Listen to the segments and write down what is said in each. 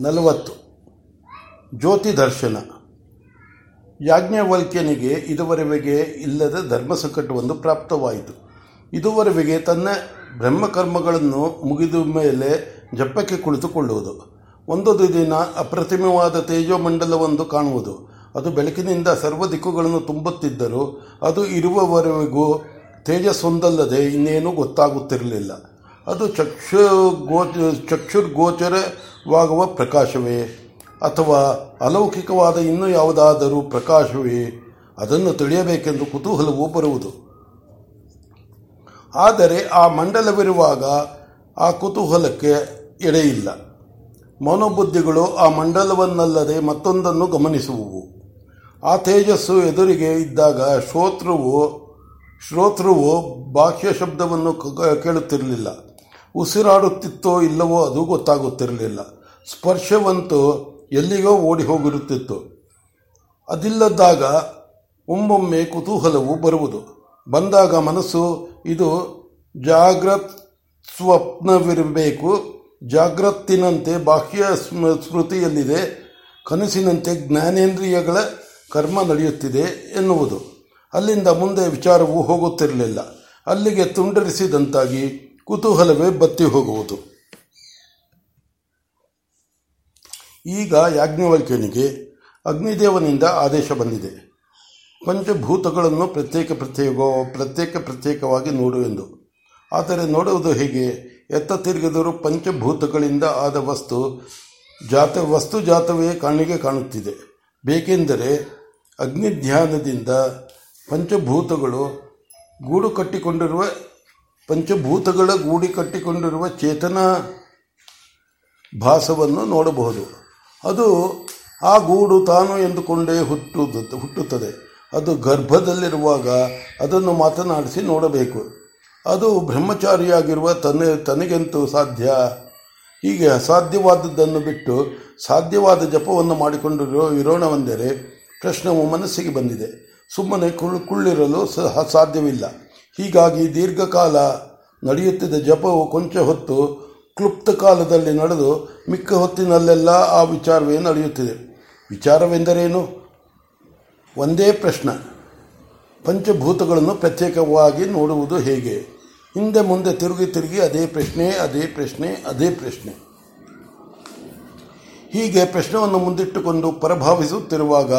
ನಲವತ್ತು. ಜ್ಯೋತಿ ದರ್ಶನ. ಯಾಜ್ಞವಲ್ಕ್ಯನಿಗೆ ಇದುವರೆಗೆ ಇಲ್ಲದ ಧರ್ಮ ಸಂಕಟವೊಂದು ಪ್ರಾಪ್ತವಾಯಿತು. ಇದುವರೆಗೆ ತನ್ನ ಬ್ರಹ್ಮಕರ್ಮಗಳನ್ನು ಮುಗಿದ ಮೇಲೆ ಜಪ್ಪಕ್ಕೆ ಕುಳಿತುಕೊಳ್ಳುವುದು. ಒಂದೊಂದು ದಿನ ಅಪ್ರತಿಮವಾದ ತೇಜೋಮಂಡಲವೊಂದು ಕಾಣುವುದು. ಅದು ಬೆಳಕಿನಿಂದ ಸರ್ವ ದಿಕ್ಕುಗಳನ್ನು ತುಂಬುತ್ತಿದ್ದರೂ ಅದು ಇರುವವರೆಗೂ ತೇಜಸ್ಸೊಂದಲ್ಲದೆ ಇನ್ನೇನೂ ಗೊತ್ತಾಗುತ್ತಿರಲಿಲ್ಲ. ಅದು ಚಕ್ಷು ಗೋ ಚಕ್ಷುರ್ಗೋಚರವಾಗುವ ಪ್ರಕಾಶವೇ ಅಥವಾ ಅಲೌಕಿಕವಾದ ಇನ್ನೂ ಯಾವುದಾದರೂ ಪ್ರಕಾಶವೇ? ಅದನ್ನು ತಿಳಿಯಬೇಕೆಂದು ಕುತೂಹಲವು ಬರುವುದು. ಆದರೆ ಆ ಮಂಡಲವಿರುವಾಗ ಆ ಕುತೂಹಲಕ್ಕೆ ಎಡೆಯಿಲ್ಲ. ಮನೋಬುದ್ಧಿಗಳು ಆ ಮಂಡಲವನ್ನಲ್ಲದೆ ಮತ್ತೊಂದನ್ನು ಗಮನಿಸುವುವು. ಆ ತೇಜಸ್ಸು ಎದುರಿಗೆ ಇದ್ದಾಗ ಶ್ರೋತೃವು ಶ್ರೋತೃವು ಬಾಹ್ಯ ಶಬ್ದವನ್ನು ಕೇಳುತ್ತಿರಲಿಲ್ಲ. ಉಸಿರಾಡುತ್ತಿತ್ತೋ ಇಲ್ಲವೋ ಅದು ಗೊತ್ತಾಗುತ್ತಿರಲಿಲ್ಲ. ಸ್ಪರ್ಶವಂತೂ ಎಲ್ಲಿಗೋ ಓಡಿ ಹೋಗಿರುತ್ತಿತ್ತು ಅದಿಲ್ಲದಾಗ ಒಮ್ಮೊಮ್ಮೆ ಕುತೂಹಲವು ಬರುವುದು. ಬಂದಾಗ ಮನಸ್ಸು, ಇದು ಜಾಗ್ರತ್ ಸ್ವಪ್ನವಿರಬೇಕು. ಜಾಗ್ರತ್ತಿನಂತೆ ಬಾಹ್ಯ ಸ್ಮೃತಿಯಲ್ಲಿದೆ. ಕನಸಿನಂತೆ ಜ್ಞಾನೇಂದ್ರಿಯಗಳ ಕರ್ಮ ನಡೆಯುತ್ತಿದೆ ಎನ್ನುವುದು. ಅಲ್ಲಿಂದ ಮುಂದೆ ವಿಚಾರವು ಹೋಗುತ್ತಿರಲಿಲ್ಲ. ಅಲ್ಲಿಗೆ ತುಂಡರಿಸಿದಂತಾಗಿ ಕುತೂಹಲವೇ ಬತ್ತಿ ಹೋಗುವುದು. ಈಗ ಯಾಜ್ಞವಲ್ಕ್ಯನಿಗೆ ಅಗ್ನಿದೇವನಿಂದ ಆದೇಶ ಬಂದಿದೆ. ಪಂಚಭೂತಗಳನ್ನು ಪ್ರತ್ಯೇಕ ಪ್ರತ್ಯೇಕ ಪ್ರತ್ಯೇಕ ಪ್ರತ್ಯೇಕವಾಗಿ ಎಂದು. ಆದರೆ ನೋಡುವುದು ಹೇಗೆ? ಎತ್ತ ತಿರುಗಿದರೂ ಪಂಚಭೂತಗಳಿಂದ ಆದ ವಸ್ತು ಜಾತ ವಸ್ತು ಜಾತವೇ ಕಣ್ಣಿಗೆ ಕಾಣುತ್ತಿದೆ. ಬೇಕೆಂದರೆ ಅಗ್ನಿಧ್ಯಾನದಿಂದ ಪಂಚಭೂತಗಳು ಗೂಡು ಕಟ್ಟಿಕೊಂಡಿರುವ ಪಂಚಭೂತಗಳ ಗೂಡಿ ಕಟ್ಟಿಕೊಂಡಿರುವ ಚೇತನ ಭಾಸವನ್ನು ನೋಡಬಹುದು. ಅದು ಆ ಗೂಡು ತಾನು ಎಂದುಕೊಂಡೇ ಹುಟ್ಟು ಹುಟ್ಟುತ್ತದೆ. ಅದು ಗರ್ಭದಲ್ಲಿರುವಾಗ ಅದನ್ನು ಮಾತನಾಡಿಸಿ ನೋಡಬೇಕು. ಅದು ಬ್ರಹ್ಮಚಾರಿಯಾಗಿರುವ ತನ್ನ ತನಗೆಂತೂ ಸಾಧ್ಯ. ಹೀಗೆ ಅಸಾಧ್ಯವಾದದ್ದನ್ನು ಬಿಟ್ಟು ಸಾಧ್ಯವಾದ ಜಪವನ್ನು ಮಾಡಿಕೊಂಡಿರೋ ಇರೋಣವೆಂದರೆ ಪ್ರಶ್ನವು ಮನಸ್ಸಿಗೆ ಬಂದಿದೆ. ಸುಮ್ಮನೆ ಕುಳ್ ಕುಳ್ಳಿರಲು ಸಹ ಸಾಧ್ಯವಿಲ್ಲ. ಹೀಗಾಗಿ ದೀರ್ಘಕಾಲ ನಡೆಯುತ್ತಿದ್ದ ಜಪವು ಕೊಂಚ ಹೊತ್ತು ಕ್ಲುಪ್ತ ಕಾಲದಲ್ಲಿ ನಡೆದು ಮಿಕ್ಕ ಹೊತ್ತಿನಲ್ಲೆಲ್ಲ ಆ ವಿಚಾರವೇ ನಡೆಯುತ್ತಿದೆ. ವಿಚಾರವೆಂದರೇನು? ಒಂದೇ ಪ್ರಶ್ನೆ. ಪಂಚಭೂತಗಳನ್ನು ಪ್ರತ್ಯೇಕವಾಗಿ ನೋಡುವುದು ಹೇಗೆ? ಹಿಂದೆ ಮುಂದೆ ತಿರುಗಿ ತಿರುಗಿ ಅದೇ ಪ್ರಶ್ನೆ ಅದೇ ಪ್ರಶ್ನೆ ಅದೇ ಪ್ರಶ್ನೆ. ಹೀಗೆ ಪ್ರಶ್ನವನ್ನು ಮುಂದಿಟ್ಟುಕೊಂಡು ಪರಭಾವಿಸುತ್ತಿರುವಾಗ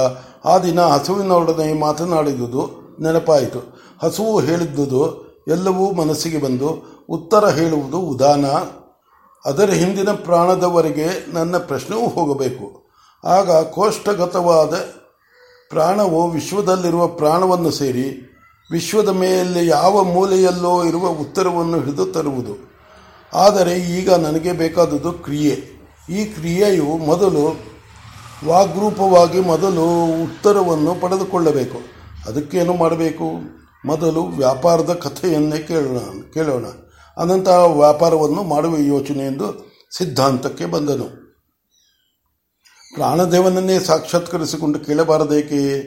ಆ ದಿನ ಹಸುವಿನೊಡನೆ ಮಾತನಾಡಿದುದು ನೆನಪಾಯಿತು. ಹಸುವು ಹೇಳಿದ್ದುದು, ಎಲ್ಲವೂ ಮನಸ್ಸಿಗೆ ಬಂದು, ಉತ್ತರ ಹೇಳುವುದು ಉದಾನ. ಅದರ ಹಿಂದಿನ ಪ್ರಾಣದವರೆಗೆ ನನ್ನ ಪ್ರಶ್ನೆಯೂ ಹೋಗಬೇಕು. ಆಗ ಕೋಷ್ಟಗತವಾದ ಪ್ರಾಣವು ವಿಶ್ವದಲ್ಲಿರುವ ಪ್ರಾಣವನ್ನು ಸೇರಿ, ವಿಶ್ವದ ಮೇಲೆ ಯಾವ ಮೂಲೆಯಲ್ಲೋ ಇರುವ ಉತ್ತರವನ್ನು ಹಿಡಿದು ತರುವುದು. ಆದರೆ ಈಗ ನನಗೆ ಬೇಕಾದದ್ದು ಕ್ರಿಯೆ. ಈ ಕ್ರಿಯೆಯು ಮೊದಲು ವಾಗ್ರೂಪವಾಗಿ ಮೊದಲು ಉತ್ತರವನ್ನು ಪಡೆದುಕೊಳ್ಳಬೇಕು. ಅದಕ್ಕೇನು ಮಾಡಬೇಕು? ಮೊದಲು ವ್ಯಾಪಾರದ ಕಥೆಯನ್ನೇ ಕೇಳೋಣ ಕೇಳೋಣ. ಅನಂತರ ವ್ಯಾಪಾರವನ್ನು ಮಾಡುವ ಯೋಚನೆ ಎಂದು ಸಿದ್ಧಾಂತಕ್ಕೆ ಬಂದನು. ಪ್ರಾಣದೇವನನ್ನೇ ಸಾಕ್ಷಾತ್ಕರಿಸಿಕೊಂಡು ಕೇಳಬಾರದೇಕೆ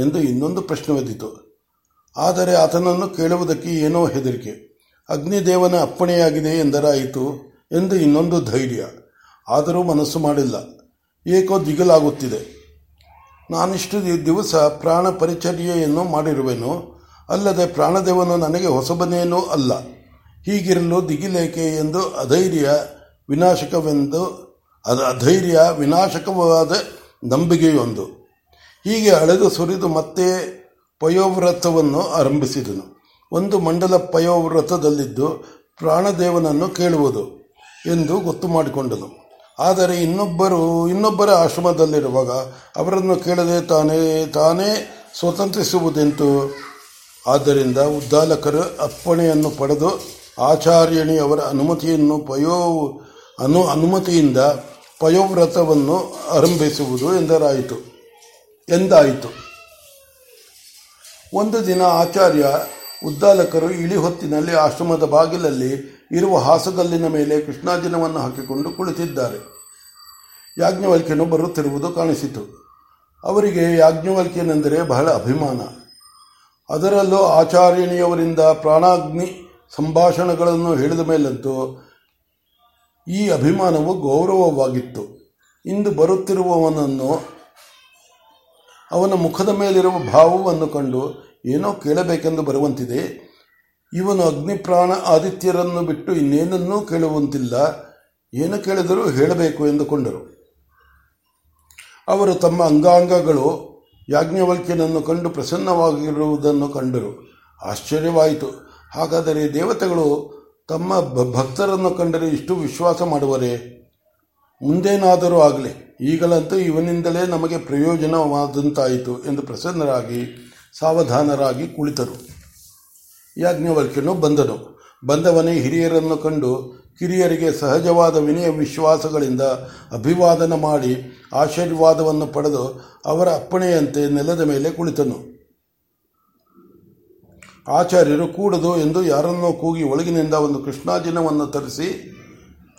ಎಂದು ಇನ್ನೊಂದು ಪ್ರಶ್ನೆ ಒದ್ದಿತು ಆದರೆ ಆತನನ್ನು ಕೇಳುವುದಕ್ಕೆ ಏನೋ ಹೆದರಿಕೆ. ಅಗ್ನಿದೇವನ ಅಪ್ಪಣೆಯಾಗಿದೆ ಎಂದರಾಯಿತು ಎಂದು ಇನ್ನೊಂದು ಧೈರ್ಯ. ಆದರೂ ಮನಸ್ಸು ಮಾಡಿಲ್ಲ. ಏಕೋ ದಿಗಲಾಗುತ್ತಿದೆ. ನಾನಿಷ್ಟು ದಿವಸ ಪ್ರಾಣ ಪರಿಚರ್ಯೆಯನ್ನು ಮಾಡಿರುವೆನು. ಅಲ್ಲದೆ ಪ್ರಾಣದೇವನು ನನಗೆ ಹೊಸಬನೇನೂ ಅಲ್ಲ. ಹೀಗಿರಲು ದಿಗಿಲೇಕೆ ಎಂದು ಅಧೈರ್ಯ ವಿನಾಶಕವೆಂದು ಅದು ಅಧೈರ್ಯ ವಿನಾಶಕವಾದ ನಂಬಿಕೆಯೊಂದು. ಹೀಗೆ ಅಳೆದು ಸುರಿದು ಮತ್ತೆ ಪಯೋವ್ರತವನ್ನು ಆರಂಭಿಸಿದನು. ಒಂದು ಮಂಡಲ ಪಯೋವ್ರತದಲ್ಲಿದ್ದು ಪ್ರಾಣದೇವನನ್ನು ಕೇಳುವುದು ಎಂದು ಗೊತ್ತು ಮಾಡಿಕೊಂಡನು. ಆದರೆ ಇನ್ನೊಬ್ಬರು ಇನ್ನೊಬ್ಬರ ಆಶ್ರಮದಲ್ಲಿರುವಾಗ ಅವರನ್ನು ಕೇಳದೆ ತಾನೇ ತಾನೇ ಸ್ವತಂತ್ರಿಸುವುದೆಂತು? ಆದ್ದರಿಂದ ಉದ್ದಾಲಕರು ಅಪ್ಪಣೆಯನ್ನು ಪಡೆದು ಆಚಾರ್ಯಣಿ ಅವರ ಅನುಮತಿಯನ್ನು ಪಯೋ ಅನು ಅನುಮತಿಯಿಂದ ಪಯೋವ್ರತವನ್ನು ಆರಂಭಿಸುವುದು ಎಂದರಾಯಿತು. ಎಂದಾಯಿತು. ಒಂದು ದಿನ ಆಚಾರ್ಯ ಉದ್ದಾಲಕರು ಇಳಿ ಹೊತ್ತಿನಲ್ಲಿ ಆಶ್ರಮದ ಬಾಗಿಲಲ್ಲಿ ಇರುವ ಹಾಸುಗಲ್ಲಿನ ಮೇಲೆ ಕೃಷ್ಣಾಜಿನವನ್ನು ಹಾಕಿಕೊಂಡು ಕುಳಿತಿದ್ದಾರೆ. ಯಾಜ್ಞವಲ್ಕ್ಯನು ಬರುತ್ತಿರುವುದು ಕಾಣಿಸಿತು. ಅವರಿಗೆ ಯಾಜ್ಞವಲ್ಕ್ಯನೆಂದರೆ ಬಹಳ ಅಭಿಮಾನ. ಅದರಲ್ಲೂ ಆಚಾರ್ಯಣಿಯವರಿಂದ ಪ್ರಾಣಾಗ್ನಿ ಸಂಭಾಷಣೆಗಳನ್ನು ಹೇಳಿದ ಮೇಲಂತೂ ಈ ಅಭಿಮಾನವು ಗೌರವವಾಗಿತ್ತು. ಇಂದು ಬರುತ್ತಿರುವವನನ್ನು ಅವನ ಮುಖದ ಮೇಲಿರುವ ಭಾವವನ್ನು ಕಂಡು ಏನೋ ಕೇಳಬೇಕೆಂದು ಬರುವಂತಿದೆ. ಇವನು ಅಗ್ನಿಪ್ರಾಣ ಆದಿತ್ಯರನ್ನು ಬಿಟ್ಟು ಇನ್ನೇನನ್ನೂ ಕೇಳುವಂತಿಲ್ಲ. ಏನು ಕೇಳಿದರೂ ಹೇಳಬೇಕು ಎಂದುಕೊಂಡರು. ಅವರು ತಮ್ಮ ಅಂಗಾಂಗಗಳು ಯಾಜ್ಞವಲ್ಕ್ಯನನ್ನು ಕಂಡು ಪ್ರಸನ್ನವಾಗಿರುವುದನ್ನು ಕಂಡರು. ಆಶ್ಚರ್ಯವಾಯಿತು. ಹಾಗಾದರೆ ದೇವತೆಗಳು ತಮ್ಮ ಭಕ್ತರನ್ನು ಕಂಡರೆ ಇಷ್ಟು ವಿಶ್ವಾಸ ಮಾಡುವರೇ? ಮುಂದೇನಾದರೂ ಆಗಲಿ, ಈಗಲಂತೂ ಇವನಿಂದಲೇ ನಮಗೆ ಪ್ರಯೋಜನವಾದಂತಾಯಿತು ಎಂದು ಪ್ರಸನ್ನರಾಗಿ, ಸಾವಧಾನರಾಗಿ ಕುಳಿತರು. ಯಾಜ್ಞವಲ್ಕ್ಯನು ಬಂದನು. ಬಂದವನೇ ಹಿರಿಯರನ್ನು ಕಂಡು ಕಿರಿಯರಿಗೆ ಸಹಜವಾದ ವಿನಯ ವಿಶ್ವಾಸಗಳಿಂದ ಅಭಿವಾದನ ಮಾಡಿ ಆಶೀರ್ವಾದವನ್ನು ಪಡೆದು ಅವರ ಅಪ್ಪಣೆಯಂತೆ ನೆಲದ ಮೇಲೆ ಕುಳಿತನು. ಆಚಾರ್ಯರು ಕೂಡದು ಎಂದು ಯಾರನ್ನೋ ಕೂಗಿ ಒಳಗಿನಿಂದ ಒಂದು ಕೃಷ್ಣಾಜಿನವನ್ನು ತರಿಸಿ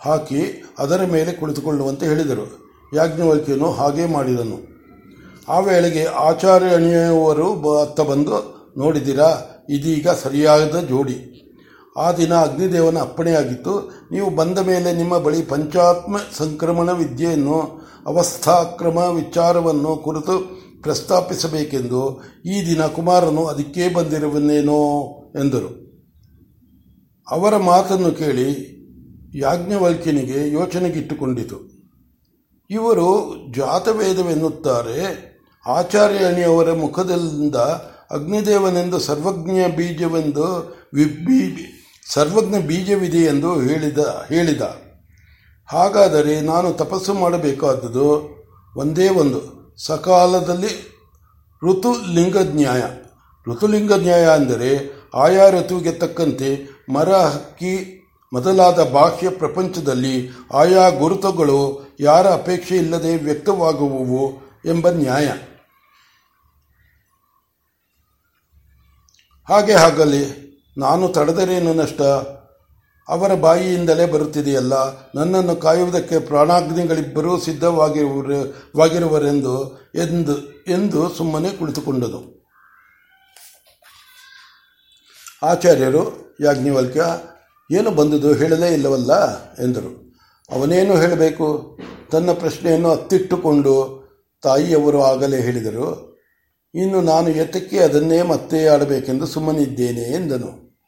ಹಾಕಿ ಅದರ ಮೇಲೆ ಕುಳಿತುಕೊಳ್ಳುವಂತೆ ಹೇಳಿದರು. ಯಾಜ್ಞವಲ್ಕಿಯನು ಹಾಗೇ ಮಾಡಿದನು. ಆ ವೇಳೆಗೆ ಆಚಾರ್ಯಣಿಯವರು ಅತ್ತ ಬಂದು, ನೋಡಿದಿರಾ, ಇದೀಗ ಸರಿಯಾದ ಜೋಡಿ. ಆ ದಿನ ಅಗ್ನಿದೇವನ ಅಪ್ಪಣೆಯಾಗಿತ್ತು. ನೀವು ಬಂದ ಮೇಲೆ ನಿಮ್ಮ ಬಳಿ ಪಂಚಾತ್ಮ ಸಂಕ್ರಮಣ ವಿದ್ಯೆಯನ್ನು ಅವಸ್ಥಾಕ್ರಮ ವಿಚಾರವನ್ನು ಕುರಿತು ಪ್ರಸ್ತಾಪಿಸಬೇಕೆಂದು ಈ ದಿನ ಕುಮಾರನು ಅದಕ್ಕೇ ಬಂದಿರುವನೇನೋ ಎಂದರು. ಅವರ ಮಾತನ್ನು ಕೇಳಿ ಯಾಜ್ಞವಲ್ಕ್ಯನಿಗೆ ಯೋಚನೆಗಿಟ್ಟುಕೊಂಡಿತು. ಇವರು ಜಾತವೇದವೆನ್ನುತ್ತಾರೆ ಆಚಾರ್ಯಣಿಯವರ ಮುಖದಿಂದ ಅಗ್ನಿದೇವನೆಂದು ಸರ್ವಜ್ಞ ಬೀಜವೆಂದು ಸರ್ವಜ್ಞ ಬೀಜವಿದೆ ಎಂದು ಹೇಳಿದ ಹೇಳಿದ. ಹಾಗಾದರೆ ನಾನು ತಪಸ್ಸು ಮಾಡಬೇಕಾದದ್ದು ಒಂದೇ ಒಂದು. ಸಕಾಲದಲ್ಲಿ ಋತುಲಿಂಗ ನ್ಯಾಯ ಋತುಲಿಂಗ ನ್ಯಾಯ ಅಂದರೆ ಆಯಾ ಋತುವಿಗೆ ತಕ್ಕಂತೆ ಮರ ಹಕ್ಕಿ ಮೊದಲಾದ ಬಾಹ್ಯ ಪ್ರಪಂಚದಲ್ಲಿ ಆಯಾ ಗುರುತುಗಳು ಯಾರ ಅಪೇಕ್ಷೆ ಇಲ್ಲದೆ ವ್ಯಕ್ತವಾಗುವು ಎಂಬ ನ್ಯಾಯ. ಹಾಗೆ ಹಾಗಲಿ, ನಾನು ತಡೆದರೇನು ನಷ್ಟ? ಅವರ ಬಾಯಿಯಿಂದಲೇ ಬರುತ್ತಿದೆಯಲ್ಲ? ನನ್ನನ್ನು ಕಾಯುವುದಕ್ಕೆ ಪ್ರಾಣಾಗ್ನಿಗಳಿಬ್ಬರೂ ಸಿದ್ಧವಾಗಿರುವರೆಂದು ಎಂದು ಎಂದು ಸುಮ್ಮನೆ ಕುಳಿತುಕೊಂಡನು. ಆಚಾರ್ಯರು, ಯಾಜ್ಞವಲ್ಕ್ಯ, ಏನು ಬಂದುದು ಹೇಳಲೇ ಇಲ್ಲವಲ್ಲ? ಎಂದರು. ಅವನೇನು ಹೇಳಬೇಕು? ತನ್ನ ಪ್ರಶ್ನೆಯನ್ನು ಅತ್ತಿಟ್ಟುಕೊಂಡು ತಾಯಿಯವರು ಆಗಲೇ ಹೇಳಿದರು. ಇನ್ನು ನಾನು ಎತ್ತಕ್ಕೆ ಅದನ್ನೇ ಮತ್ತೆ ಆಡಬೇಕೆಂದು ಸುಮ್ಮನಿದ್ದೇನೆ ಎಂದನು.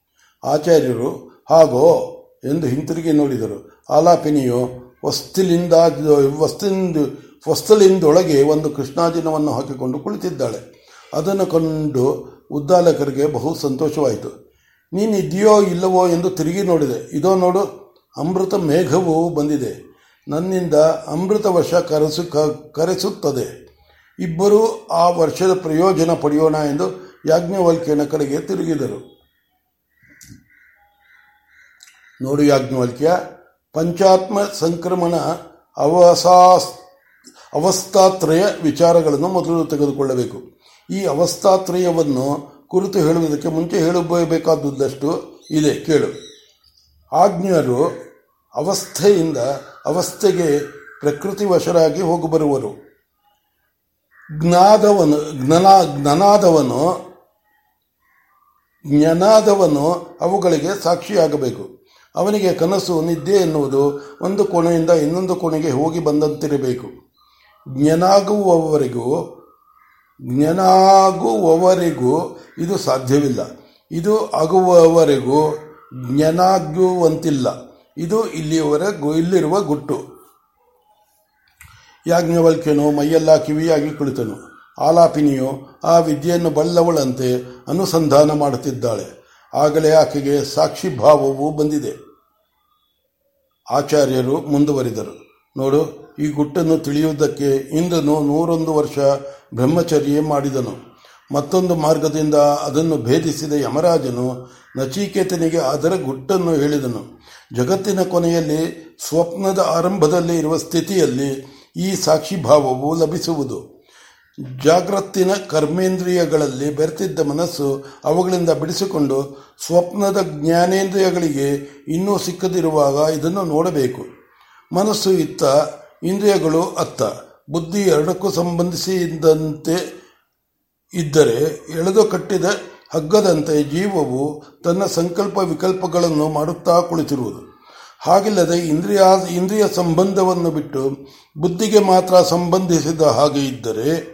ಆಚಾರ್ಯರು ಹಾಗೋ ಎಂದು ಹಿಂತಿರುಗಿ ನೋಡಿದರು. ಆಲಾಪಿನಿಯು ವಸ್ತಿಲಿಂದ ವಸ್ತಿಂದು ವಸ್ತಲಿಂದೊಳಗೆ ಒಂದು ಕೃಷ್ಣಾಜಿನವನ್ನು ಹಾಕಿಕೊಂಡು ಕುಳಿತಿದ್ದಾಳೆ. ಅದನ್ನು ಕಂಡು ಉದ್ದಾಲಕರಿಗೆ ಬಹು ಸಂತೋಷವಾಯಿತು. ನೀನಿದೆಯೋ ಇಲ್ಲವೋ ಎಂದು ತಿರುಗಿ ನೋಡಿದೆ. ಇದೋ ನೋಡು, ಅಮೃತ ಮೇಘವು ಬಂದಿದೆ. ನನ್ನಿಂದ ಅಮೃತ ವರ್ಷ ಕರೆಸು, ಕರೆಸುತ್ತದೆ. ಇಬ್ಬರೂ ಆ ವರ್ಷದ ಪ್ರಯೋಜನ ಪಡೆಯೋಣ ಎಂದು ಯಾಜ್ಞವಲ್ಕ್ಯನ ಕಡೆಗೆ ತಿರುಗಿದರು. ನೋಡು ಯಾಜ್ಞವಲ್ಕ್ಯ ಪಂಚಾತ್ಮ ಸಂಕ್ರಮಣ ಅವಸಾಸ್, ಅವಸ್ಥಾತ್ರಯ ವಿಚಾರಗಳನ್ನು ಮೊದಲು ತೆಗೆದುಕೊಳ್ಳಬೇಕು. ಈ ಅವಸ್ಥಾತ್ರಯವನ್ನು ಕುರಿತು ಹೇಳುವುದಕ್ಕೆ ಮುಂಚೆ ಹೇಳಬೇಕಾದದ್ದಷ್ಟು ಇದೆ, ಕೇಳು. ಆಜ್ಞರು ಅವಸ್ಥೆಯಿಂದ ಅವಸ್ಥೆಗೆ ಪ್ರಕೃತಿ ವಶರಾಗಿ ಹೋಗಬರುವರು. ಜ್ಞಾದವನು, ಜ್ಞಾನ, ಜ್ಞನಾದವನು, ಜ್ಞಾನಾದವನು ಅವುಗಳಿಗೆ ಸಾಕ್ಷಿಯಾಗಬೇಕು. ಅವನಿಗೆ ಕನಸು, ನಿದ್ದೆ ಎನ್ನುವುದು ಒಂದು ಕೋಣೆಯಿಂದ ಇನ್ನೊಂದು ಕೋಣೆಗೆ ಹೋಗಿ ಬಂದಂತಿರಬೇಕು. ಜ್ಞಾನಾಗುವವರೆಗೂ ಜ್ಞಾನಾಗುವವರೆಗೂ ಇದು ಸಾಧ್ಯವಿಲ್ಲ. ಇದು ಆಗುವವರೆಗೂ ಜ್ಞಾನಾಗುವಂತಿಲ್ಲ ಇದು ಇಲ್ಲಿಯವರೆಗೂ ಇಲ್ಲಿರುವ ಗುಟ್ಟು. ಯಾಜ್ಞವಲ್ಕ್ಯನು ಮೈಯೆಲ್ಲ ಕಿವಿಯಾಗಿ ಕುಳಿತನು. ಆಲಾಪಿನಿಯು ಆ ವಿದ್ಯೆಯನ್ನು ಬಲ್ಲವಳಂತೆ ಅನುಸಂಧಾನ ಮಾಡುತ್ತಿದ್ದಾಳೆ. ಆಗಲೇ ಆಕೆಗೆ ಸಾಕ್ಷಿ ಭಾವವು ಬಂದಿದೆ. ಆಚಾರ್ಯರು ಮುಂದುವರಿದರು. ನೋಡು, ಈ ಗುಟ್ಟನ್ನು ತಿಳಿಯುವುದಕ್ಕೆ ಇಂದನು ನೂರೊಂದು ವರ್ಷ ಬ್ರಹ್ಮಚರ್ಯ ಮಾಡಿದನು. ಮತ್ತೊಂದು ಮಾರ್ಗದಿಂದ ಅದನ್ನು ಭೇದಿಸಿದ ಯಮರಾಜನು ನಚಿಕೇತನಿಗೆ ಅದರ ಗುಟ್ಟನ್ನು ಹೇಳಿದನು. ಜಗತ್ತಿನ ಕೊನೆಯಲ್ಲಿ ಸ್ವಪ್ನದ ಆರಂಭದಲ್ಲಿ ಇರುವ ಸ್ಥಿತಿಯಲ್ಲಿ ಈ ಸಾಕ್ಷಿಭಾವವು ಲಭಿಸುವುದು. ಜಾಗೃತಿನ ಕರ್ಮೇಂದ್ರಿಯಗಳಲ್ಲಿ ಬೆರೆತಿದ್ದ ಮನಸ್ಸು ಅವುಗಳಿಂದ ಬಿಡಿಸಿಕೊಂಡು ಸ್ವಪ್ನದ ಜ್ಞಾನೇಂದ್ರಿಯಗಳಿಗೆ ಇನ್ನೂ ಸಿಕ್ಕದಿರುವಾಗ ಇದನ್ನು ನೋಡಬೇಕು. ಮನಸ್ಸು ಇತ್ತ, ಇಂದ್ರಿಯಗಳು ಅತ್ತ. ಬುದ್ಧಿ ಎರಡಕ್ಕೂ ಸಂಬಂಧಿಸಿದಂತೆ ಇದ್ದರೆ ಎಳೆದು ಕಟ್ಟಿದ ಹಗ್ಗದಂತೆ ಜೀವವು ತನ್ನ ಸಂಕಲ್ಪ ವಿಕಲ್ಪಗಳನ್ನು ಮಾಡುತ್ತಾ ಕುಳಿತಿರುವುದು. ಹಾಗಿಲ್ಲದೆ ಇಂದ್ರಿಯ ಇಂದ್ರಿಯ ಸಂಬಂಧವನ್ನು ಬಿಟ್ಟು ಬುದ್ಧಿಗೆ ಮಾತ್ರ ಸಂಬಂಧಿಸಿದ ಹಾಗೆ ಇದ್ದರೆ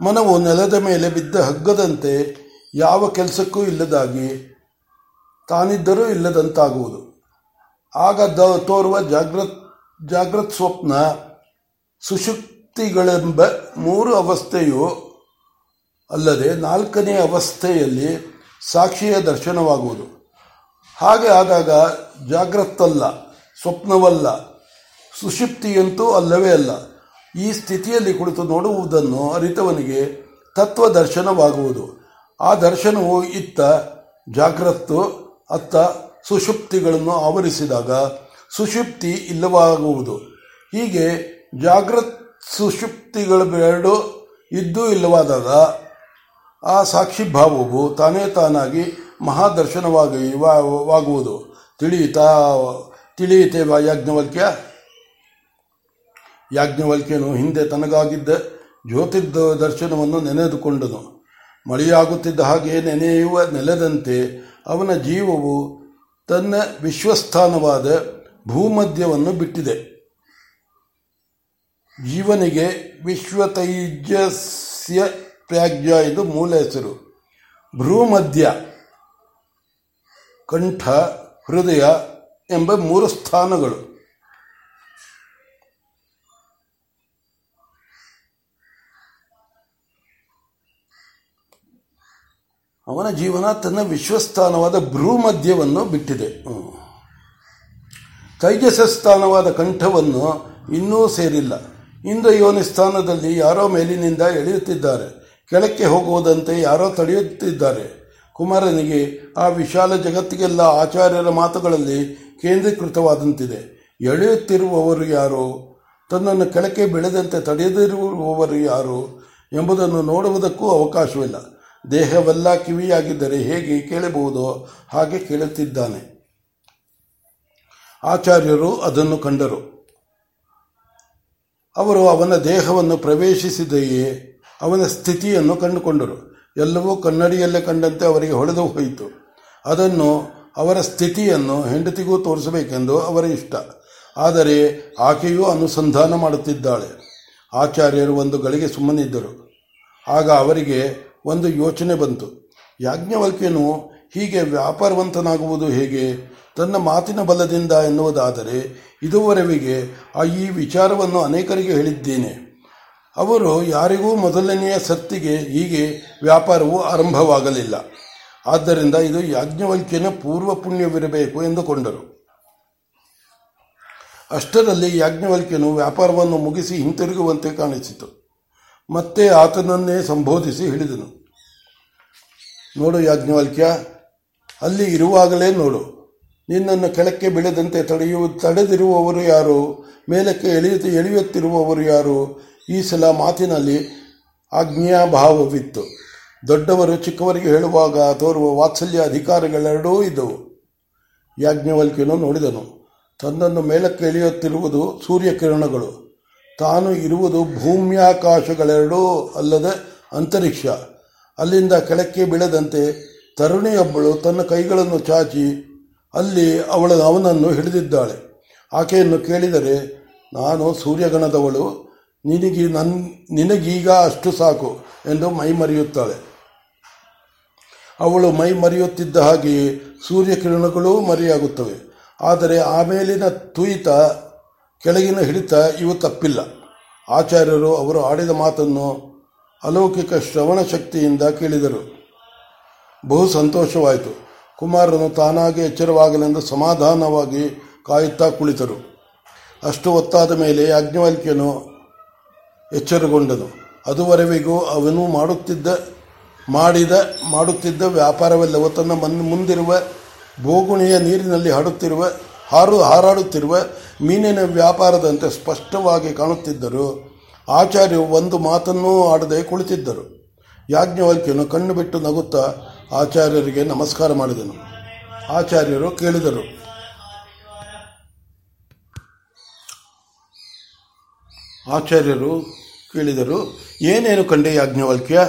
ಮನವು ನೆಲದ ಮೇಲೆ ಬಿದ್ದ ಹಗ್ಗದಂತೆ ಯಾವ ಕೆಲಸಕ್ಕೂ ಇಲ್ಲದಾಗಿ ತಾನಿದ್ದರೂ ಇಲ್ಲದಂತಾಗುವುದು. ಆಗ ದ ತೋರುವ ಜಾಗೃತ್ ಜಾಗೃತ್ ಸ್ವಪ್ನ ಸುಶುಕ್ತಿಗಳೆಂಬ ಮೂರು ಅವಸ್ಥೆಯು ಅಲ್ಲದೆ ನಾಲ್ಕನೇ ಅವಸ್ಥೆಯಲ್ಲಿ ಸಾಕ್ಷಿಯ ದರ್ಶನವಾಗುವುದು. ಹಾಗೆ ಆದಾಗ ಜಾಗ್ರತ್ತಲ್ಲ, ಸ್ವಪ್ನವಲ್ಲ ಸುಷುಪ್ತಿಯಂತೂ ಅಲ್ಲವೇ ಅಲ್ಲ. ಈ ಸ್ಥಿತಿಯಲ್ಲಿ ಕುಳಿತು ನೋಡುವುದನ್ನು ಅರಿತವನಿಗೆ ತತ್ವ ದರ್ಶನವಾಗುವುದು. ಆ ದರ್ಶನವು ಇತ್ತ ಜಾಗ್ರತ್ತು, ಅತ್ತ ಸುಷುಪ್ತಿಗಳನ್ನು ಆವರಿಸಿದಾಗ ಸುಷುಪ್ತಿ ಇಲ್ಲವಾಗುವುದು. ಹೀಗೆ ಜಾಗ್ರತ್ ಸುಷುಪ್ತಿಗಳು ಎರಡು ಇದ್ದೂ ಇಲ್ಲವಾದಾಗ ಆ ಸಾಕ್ಷಿ ಭಾವವು ತಾನೇ ತಾನಾಗಿ ಮಹಾದರ್ಶನವಾಗಿ ವಾಗುವುದು. ತಿಳಿಯಿತಾ, ತಿಳಿಯಿತೆ ಯಾಜ್ಞವಲ್ಕ್ಯ? ಯಾಜ್ಞವಲ್ಕ್ಯನು ಹಿಂದೆ ತನಗಾಗಿದ್ದ ಜ್ಯೋತಿರ್ದ ದರ್ಶನವನ್ನು ನೆನೆದುಕೊಂಡನು. ಮಳೆಯಾಗುತ್ತಿದ್ದ ಹಾಗೆ ನೆನೆಯುವ ನೆಲೆದಂತೆ ಅವನ ಜೀವವು ತನ್ನ ವಿಶ್ವಸ್ಥಾನವಾದ ಭೂಮಧ್ಯವನ್ನು ಬಿಟ್ಟಿದೆ. ಜೀವನಿಗೆ ವಿಶ್ವತೈಜಸ್ಯ ತ್ಯಾಜ್ಯ ಎಂದು ಮೂಲ ಹೆಸರು. ಭ್ರೂಮಧ್ಯ, ಕಂಠ, ಹೃದಯ ಎಂಬ ಮೂರು ಸ್ಥಾನಗಳು. ಅವನ ಜೀವನ ತನ್ನ ವಿಶ್ವಸ್ಥಾನವಾದ ಭ್ರೂಮಧ್ಯವನ್ನು ಬಿಟ್ಟಿದೆ. ಸ್ಥಾನವಾದ ಕಂಠವನ್ನು ಇನ್ನೂ ಸೇರಿಲ್ಲ. ಇಂದ್ರ ಯೋನಿ ಸ್ಥಾನದಲ್ಲಿ ಯಾರೋ ಮೇಲಿನಿಂದ ಎಳೆಯುತ್ತಿದ್ದಾರೆ. ಕೆಳಕ್ಕೆ ಹೋಗುವುದಂತೆ ಯಾರೋ ತಡೆಯುತ್ತಿದ್ದಾರೆ. ಕುಮಾರನಿಗೆ ಆ ವಿಶಾಲ ಜಗತ್ತಿಗೆಲ್ಲ ಆಚಾರ್ಯರ ಮಾತುಗಳಲ್ಲಿ ಕೇಂದ್ರೀಕೃತವಾದಂತಿದೆ. ಎಳೆಯುತ್ತಿರುವವರು ಯಾರು? ತನ್ನನ್ನು ಕೆಳಕ್ಕೆ ಬೆಳೆದಂತೆ ತಡೆಯದಿರುವವರು ಯಾರು ಎಂಬುದನ್ನು ನೋಡುವುದಕ್ಕೂ ಅವಕಾಶವಿಲ್ಲ. ದೇಹವೆಲ್ಲ ಕಿವಿಯಾಗಿದ್ದರೆ ಹೇಗೆ ಕೇಳಬಹುದೋ ಹಾಗೆ ಕೇಳುತ್ತಿದ್ದಾನೆ. ಆಚಾರ್ಯರು ಅದನ್ನು ಕಂಡರು. ಅವರು ಅವನ ದೇಹವನ್ನು ಪ್ರವೇಶಿಸಿದೆಯೇ ಅವನ ಸ್ಥಿತಿಯನ್ನು ಕಂಡುಕೊಂಡರು. ಎಲ್ಲವೂ ಕನ್ನಡಿಯಲ್ಲೇ ಕಂಡಂತೆ ಅವರಿಗೆ ಹೊಳೆದು ಹೋಯಿತು. ಅದನ್ನು ಅವರ ಸ್ಥಿತಿಯನ್ನು ಹೆಂಡತಿಗೂ ತೋರಿಸಬೇಕೆಂದು ಅವರ ಇಷ್ಟ. ಆದರೆ ಆಕೆಯೂ ಅನುಸಂಧಾನ ಮಾಡುತ್ತಿದ್ದಾಳೆ. ಆಚಾರ್ಯರು ಒಂದು ಗಳಿಗೆ ಸುಮ್ಮನಿದ್ದರು. ಆಗ ಅವರಿಗೆ ಒಂದು ಯೋಚನೆ ಬಂತು. ಯಾಜ್ಞವಲ್ಕ್ಯನು ಹೀಗೆ ವ್ಯಾಪಾರವಂತನಾಗುವುದು ಹೇಗೆ? ತನ್ನ ಮಾತಿನ ಬಲದಿಂದ ಎನ್ನುವುದಾದರೆ ಇದುವರೆವಿಗೆ ಆ ಈ ವಿಚಾರವನ್ನು ಅನೇಕರಿಗೆ ಹೇಳಿದ್ದೇನೆ. ಅವರು ಯಾರಿಗೂ ಮೊದಲನೆಯ ಸತ್ತಿಗೆ ಹೀಗೆ ವ್ಯಾಪಾರವು ಆರಂಭವಾಗಲಿಲ್ಲ. ಆದ್ದರಿಂದ ಇದು ಯಾಜ್ಞವಲ್ಕ್ಯನ ಪೂರ್ವ ಪುಣ್ಯವಿರಬೇಕು ಎಂದುಕೊಂಡರು. ಅಷ್ಟರಲ್ಲಿ ಯಾಜ್ಞವಲ್ಕ್ಯನು ವ್ಯಾಪಾರವನ್ನು ಮುಗಿಸಿ ಹಿಂತಿರುಗುವಂತೆ ಕಾಣಿಸಿತು. ಮತ್ತೆ ಆತನನ್ನೇ ಸಂಬೋಧಿಸಿ ಹೇಳಿದನು ನೋಡು ಯಾಜ್ಞವಲ್ಕ್ಯ, ಅಲ್ಲಿ ಇರುವಾಗಲೇ ನೋಡು. ನಿನ್ನನ್ನು ಕೆಳಕ್ಕೆ ಬೀಳದಂತೆ ತಡೆಯು, ತಡೆದಿರುವವರು ಯಾರು? ಮೇಲಕ್ಕೆ ಎಳೆಯುತ್ತ ಎಳೆಯುತ್ತಿರುವವರು ಯಾರು? ಈ ಸಲ ಮಾತಿನಲ್ಲಿ ಆಜ್ಞಾಭಾವವಿತ್ತು. ದೊಡ್ಡವರು ಚಿಕ್ಕವರಿಗೆ ಹೇಳುವಾಗ ತೋರುವ ವಾತ್ಸಲ್ಯ ಅಧಿಕಾರಗಳೆರಡೂ ಇದ್ದವು. ಯಾಜ್ಞವಲ್ಕ್ಯನು ನೋಡಿದನು. ತನ್ನನ್ನು ಮೇಲಕ್ಕೆ ಎಳೆಯುತ್ತಿರುವುದು ಸೂರ್ಯಕಿರಣಗಳು. ತಾನು ಇರುವುದು ಭೂಮ್ಯಾಕಾಶಗಳೆರಡೂ ಅಲ್ಲದೆ ಅಂತರಿಕ್ಷ. ಅಲ್ಲಿಂದ ಕೆಳಕ್ಕೆ ಬೀಳದಂತೆ ತರುಣಿಯೊಬ್ಬಳು ತನ್ನ ಕೈಗಳನ್ನು ಚಾಚಿ ಅಲ್ಲಿ ಅವಳು ಅವನನ್ನು ಹಿಡಿದಿದ್ದಾಳೆ. ಆಕೆಯನ್ನು ಕೇಳಿದರೆ, ನಾನು ಸೂರ್ಯಗಣದವಳು, ನಿನಗಿ ನನ್, ನಿನಗೀಗ ಅಷ್ಟು ಸಾಕು ಎಂದು ಮೈ ಮರೆಯುತ್ತಾಳೆ. ಅವಳು ಮೈ ಮರೆಯುತ್ತಿದ್ದ ಹಾಗೆಯೇ ಸೂರ್ಯಕಿರಣಗಳೂ ಮರೆಯಾಗುತ್ತವೆ. ಆದರೆ ಆಮೇಲಿನ ತುಯಿತ ಕೆಳಗಿನ ಹಿಡಿತ ಇವು ತಪ್ಪಿಲ್ಲ. ಆಚಾರ್ಯರು ಅವರು ಆಡಿದ ಮಾತನ್ನು ಅಲೌಕಿಕ ಶ್ರವಣ ಶಕ್ತಿಯಿಂದ ಕೇಳಿದರು. ಬಹು ಸಂತೋಷವಾಯಿತು. ಕುಮಾರನು ತಾನಾಗಿ ಎಚ್ಚರವಾಗಲೆಂದು ಸಮಾಧಾನವಾಗಿ ಕಾಯುತ್ತಾ ಕುಳಿತರು. ಅಷ್ಟು ಒತ್ತಾದ ಮೇಲೆ ಯಾಜ್ಞವಲ್ಕ್ಯನು ಎಚ್ಚರಗೊಂಡನು. ಅದುವರೆವಿಗೂ ಅವನು ಮಾಡುತ್ತಿದ್ದ, ಮಾಡಿದ, ಮಾಡುತ್ತಿದ್ದ ವ್ಯಾಪಾರವೆಲ್ಲವೂ ತನ್ನ ಮುಂದಿರುವ ಬೋಗುಣಿಯ ನೀರಿನಲ್ಲಿ ಹಾಡುತ್ತಿರುವ ಹಾರು ಹಾರಾಡುತ್ತಿರುವ ಮೀನಿನ ವ್ಯಾಪಾರದಂತೆ ಸ್ಪಷ್ಟವಾಗಿ ಕಾಣುತ್ತಿದ್ದರು. ಆಚಾರ್ಯ ಒಂದು ಮಾತನ್ನೂ ಆಡದೆ ಕುಳಿತಿದ್ದರು. ಯಾಜ್ಞವಲ್ಕ್ಯನು ಕಣ್ಣು ಬಿಟ್ಟು ನಗುತ್ತಾ ಆಚಾರ್ಯರಿಗೆ ನಮಸ್ಕಾರ ಮಾಡಿದನು. ಆಚಾರ್ಯರು ಕೇಳಿದರು. ಆಚಾರ್ಯರು ಕೇಳಿದರು, ಏನೇನು ಕಂಡೆ ಯಾಜ್ಞವಲ್ಕ್ಯ?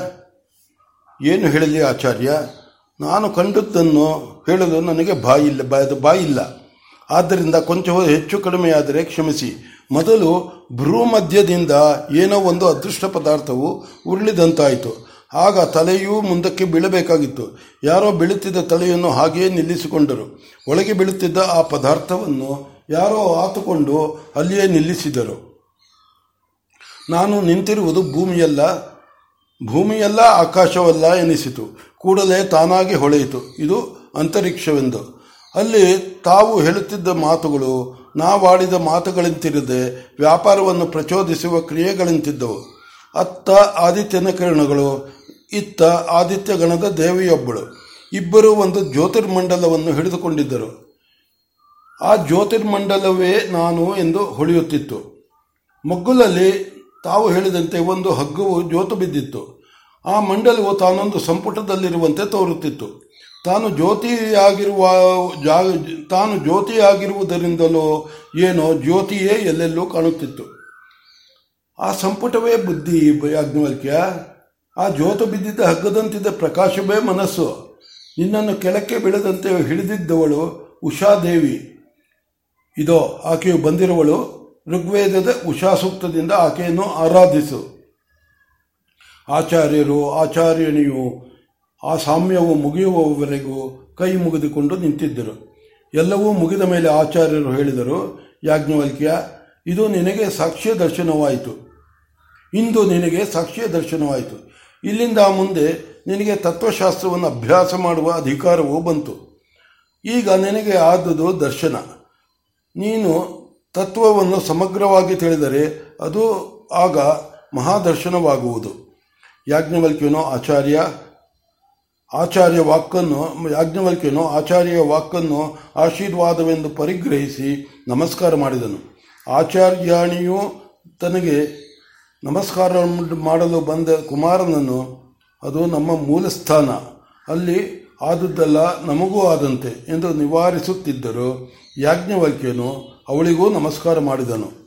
ಏನು ಹೇಳಿದೆ ಆಚಾರ್ಯ? ನಾನು ಕಂಡದ್ದನ್ನು ಹೇಳಲು ನನಗೆ ಬಾಯಿಲ್ಲ ಬಾಯಿಲ್ಲ. ಆದ್ದರಿಂದ ಕೊಂಚ ಹೆಚ್ಚು ಕಡಿಮೆಯಾದರೆ ಕ್ಷಮಿಸಿ. ಮೊದಲು ಭ್ರೂ ಮಧ್ಯದಿಂದ ಏನೋ ಒಂದು ಅದೃಷ್ಟ ಪದಾರ್ಥವು ಉರುಳಿದಂತಾಯಿತು. ಆಗ ತಲೆಯೂ ಮುಂದಕ್ಕೆ ಬೀಳಬೇಕಾಗಿತ್ತು. ಯಾರೋ ಬೀಳುತ್ತಿದ್ದ ತಲೆಯನ್ನು ಹಾಗೆಯೇ ನಿಲ್ಲಿಸಿಕೊಂಡರು. ಒಳಗೆ ಬೀಳುತ್ತಿದ್ದ ಆ ಪದಾರ್ಥವನ್ನು ಯಾರೋ ಆತುಕೊಂಡು ಅಲ್ಲಿಯೇ ನಿಲ್ಲಿಸಿದರು. ನಾನು ನಿಂತಿರುವುದು ಭೂಮಿಯಲ್ಲ ಭೂಮಿಯಲ್ಲ ಆಕಾಶವಲ್ಲ ಎನಿಸಿತು. ಕೂಡಲೇ ತಾನಾಗಿ ಹೊಳೆಯಿತು. ಇದು ಅಂತರಿಕ್ಷವೆಂದು. ಅಲ್ಲಿ ತಾವು ಹೇಳುತ್ತಿದ್ದ ಮಾತುಗಳು ನಾವಾಡಿದ ಮಾತುಗಳಂತಿರದೆ ವ್ಯಾಪಾರವನ್ನು ಪ್ರಚೋದಿಸುವ ಕ್ರಿಯೆಗಳಂತಿದ್ದವು. ಅತ್ತ ಆದಿತ್ಯನ ಕಿರಣಗಳು ಇತ್ತ ಆದಿತ್ಯ ಗಣದ ದೇವಿಯೊಬ್ಬಳು. ಇಬ್ಬರು ಒಂದು ಜ್ಯೋತಿರ್ಮಂಡಲವನ್ನು ಹಿಡಿದುಕೊಂಡಿದ್ದರು. ಆ ಜ್ಯೋತಿರ್ಮಂಡಲವೇ ನಾನು ಎಂದು ಹೊಳೆಯುತ್ತಿತ್ತು. ಮಗ್ಗುಲಲ್ಲಿ ತಾವು ಹೇಳಿದಂತೆ ಒಂದು ಹಗ್ಗವು ಜೋತು ಬಿದ್ದಿತ್ತು. ಆ ಮಂಡಲವು ತಾನೊಂದು ಸಂಪುಟದಲ್ಲಿರುವಂತೆ ತೋರುತ್ತಿತ್ತು. ತಾನು ಜ್ಯೋತಿಯಾಗಿರುವ ತಾನು ಜ್ಯೋತಿಯಾಗಿರುವುದರಿಂದಲೋ ಏನೋ ಜ್ಯೋತಿಯೇ ಎಲ್ಲೆಲ್ಲೂ ಕಾಣುತ್ತಿತ್ತು. ಆ ಸಂಪುಟವೇ ಬುದ್ಧಿ, ಯಾಜ್ಞವಲ್ಕ್ಯ. ಆ ಜ್ಯೋತು ಬಿದ್ದಿದ್ದ ಹಗ್ಗದಂತಿದ್ದ ಪ್ರಕಾಶವೇ ಮನಸ್ಸು. ನಿನ್ನನ್ನು ಕೆಳಕ್ಕೆ ಬೀಳದಂತೆ ಹಿಡಿದಿದ್ದವಳು ಉಷಾದೇವಿ. ಇದೋ, ಆಕೆಯು ಬಂದಿರುವಳು ಋಗ್ವೇದದ ಉಷಾ ಸೂಕ್ತದಿಂದ ಆಕೆಯನ್ನು ಆರಾಧಿಸು. ಆಚಾರ್ಯರು, ಆಚಾರ್ಯಣಿಯು ಆ ಸಾಮ್ಯವು ಮುಗಿಯುವವರೆಗೂ ಕೈ ಮುಗಿದುಕೊಂಡು ನಿಂತಿದ್ದರು. ಎಲ್ಲವೂ ಮುಗಿದ ಮೇಲೆ ಆಚಾರ್ಯರು ಹೇಳಿದರು, ಯಾಜ್ಞವಲ್ಕ್ಯ, ಇದು ನಿನಗೆ ಸಾಕ್ಷ್ಯ ದರ್ಶನವಾಯಿತು. ಇಂದು ನಿನಗೆ ಸಾಕ್ಷ್ಯ ದರ್ಶನವಾಯಿತು. ಇಲ್ಲಿಂದ ಮುಂದೆ ನಿನಗೆ ತತ್ವಶಾಸ್ತ್ರವನ್ನು ಅಭ್ಯಾಸ ಮಾಡುವ ಅಧಿಕಾರವೂ ಬಂತು. ಈಗ ನಿನಗೆ ಆದುದು ದರ್ಶನ. ನೀನು ತತ್ವವನ್ನು ಸಮಗ್ರವಾಗಿ ತಿಳಿದರೆ ಅದು ಆಗ ಮಹಾದರ್ಶನವಾಗುವುದು. ಯಾಜ್ಞವಲ್ಕ್ಯನು ಆಚಾರ್ಯ ಆಚಾರ್ಯ ವಾಕನ್ನು ಯಾಜ್ಞವಲ್ಕ್ಯನು ಆಚಾರ್ಯ ವಾಕನ್ನು ಆಶೀರ್ವಾದವೆಂದು ಪರಿಗ್ರಹಿಸಿ ನಮಸ್ಕಾರ ಮಾಡಿದನು. ಆಚಾರ್ಯಾಣಿಯು ತನಗೆ ನಮಸ್ಕಾರ ಮಾಡಲು ಬಂದ ಕುಮಾರನನ್ನು, ಅದು ನಮ್ಮ ಮೂಲ ಸ್ಥಾನ ಅಲ್ಲಿ ಆದುದಲ್ಲ ನಮಗೂ ಆದಂತೆ ಎಂದು ನಿವಾರಿಸುತ್ತಿದ್ದರು. ಯಾಜ್ಞವಲ್ಕ್ಯನು ಅವಳಿಗೂ ನಮಸ್ಕಾರ ಮಾಡಿದನು.